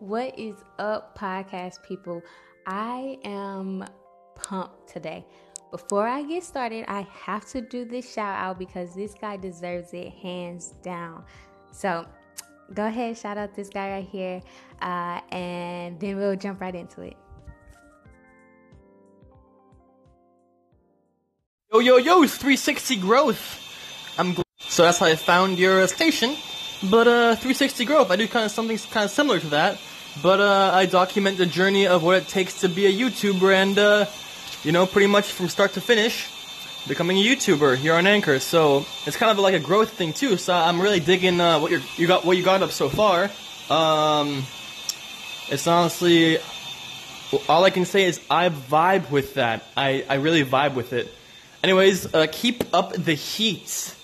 What is up, podcast people? I am pumped today. Before I get started, I have to do this shout out because this guy deserves it hands down. So, go ahead, shout out this guy right here, uh, and then we'll jump right into it. Yo, yo, yo, it's 360 growth. I'm gl- so that's how I found your station. But uh, 360 growth, I do kind of something kind of similar to that. But uh, I document the journey of what it takes to be a YouTuber, and uh, you know, pretty much from start to finish, becoming a YouTuber here on Anchor. So it's kind of like a growth thing too. So I'm really digging uh, what you got what you got up so far. Um, it's honestly all I can say is I vibe with that. I I really vibe with it. Anyways, uh, keep up the heat.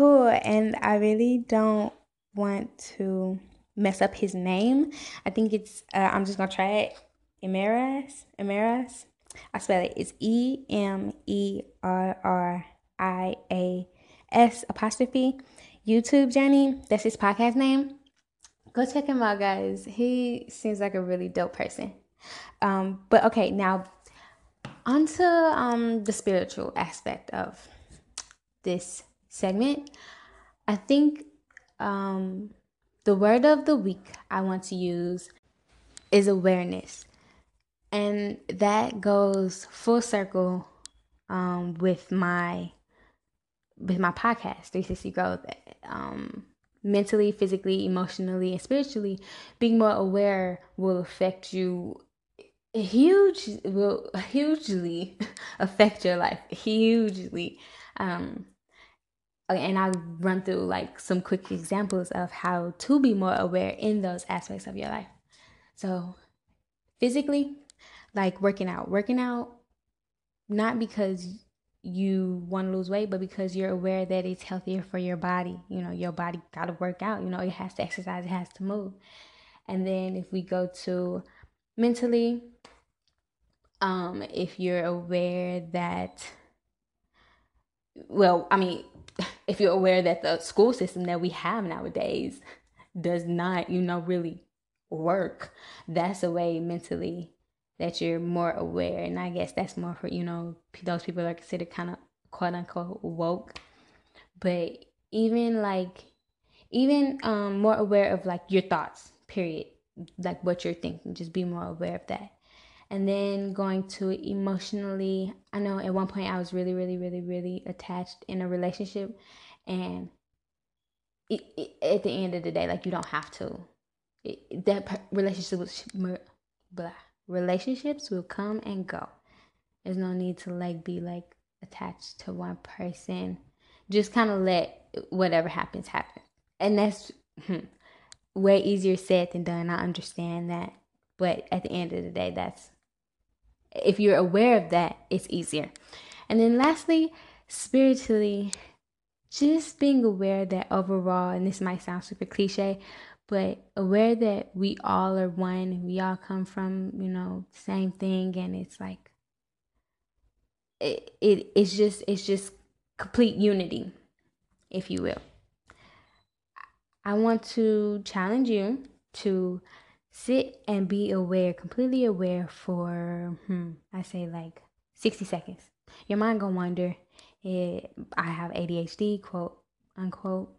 Cool, and I really don't want to mess up his name. I think it's, uh, I'm just gonna try it. Emeras, Emeras. I spell it. It's E M E R R I A S apostrophe. YouTube Journey. That's his podcast name. Go check him out, guys. He seems like a really dope person. Um, but okay, now onto um the spiritual aspect of this segment. I think um the word of the week I want to use is awareness. And that goes full circle um, with my with my podcast, 360 Growth. Um, mentally, physically, emotionally, and spiritually, being more aware will affect you huge will hugely affect your life hugely um and I'll run through like some quick examples of how to be more aware in those aspects of your life. So, physically, like working out, working out not because you want to lose weight, but because you're aware that it's healthier for your body. You know, your body got to work out, you know, it has to exercise, it has to move. And then if we go to mentally, um, if you're aware that, well, I mean, if you're aware that the school system that we have nowadays does not, you know, really work, that's a way mentally that you're more aware. And I guess that's more for, you know, those people are considered kind of quote unquote woke. But even like, even um, more aware of like your thoughts, period. Like what you're thinking, just be more aware of that and then going to emotionally i know at one point i was really really really really attached in a relationship. And it, it, at the end of the day like you don't have to. It, that relationship blah, relationships will come and go. There's no need to like be like attached to one person. Just kind of let whatever happens happen. And that's hmm, way easier said than done. I understand that. But at the end of the day that's if you're aware of that, it's easier. And then lastly, spiritually, just being aware that overall, and this might sound super cliche, but aware that we all are one, and we all come from, you know, same thing, and it's like it, it it's just it's just complete unity, if you will. I want to challenge you to sit and be aware, completely aware for, hmm, I say like 60 seconds. Your mind gonna wonder, eh, I have ADHD, quote unquote,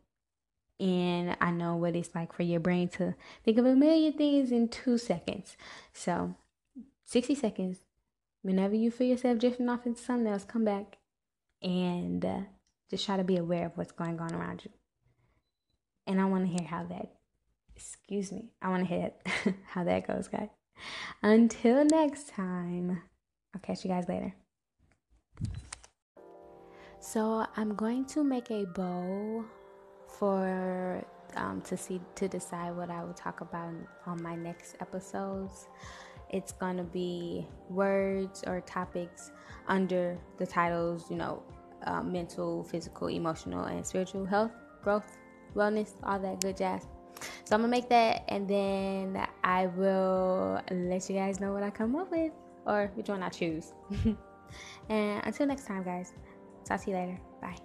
and I know what it's like for your brain to think of a million things in two seconds. So, 60 seconds. Whenever you feel yourself drifting off into something else, come back and uh, just try to be aware of what's going on around you. And I want to hear how that excuse me. I want to hit how that goes, guys. Until next time, I'll catch you guys later. So I'm going to make a bow for um, to see to decide what I will talk about on my next episodes. It's gonna be words or topics under the titles, you know, uh, mental, physical, emotional, and spiritual health, growth, wellness, all that good jazz. So I'm gonna make that and then I will let you guys know what I come up with or which one I choose. and until next time, guys, talk to you later. Bye.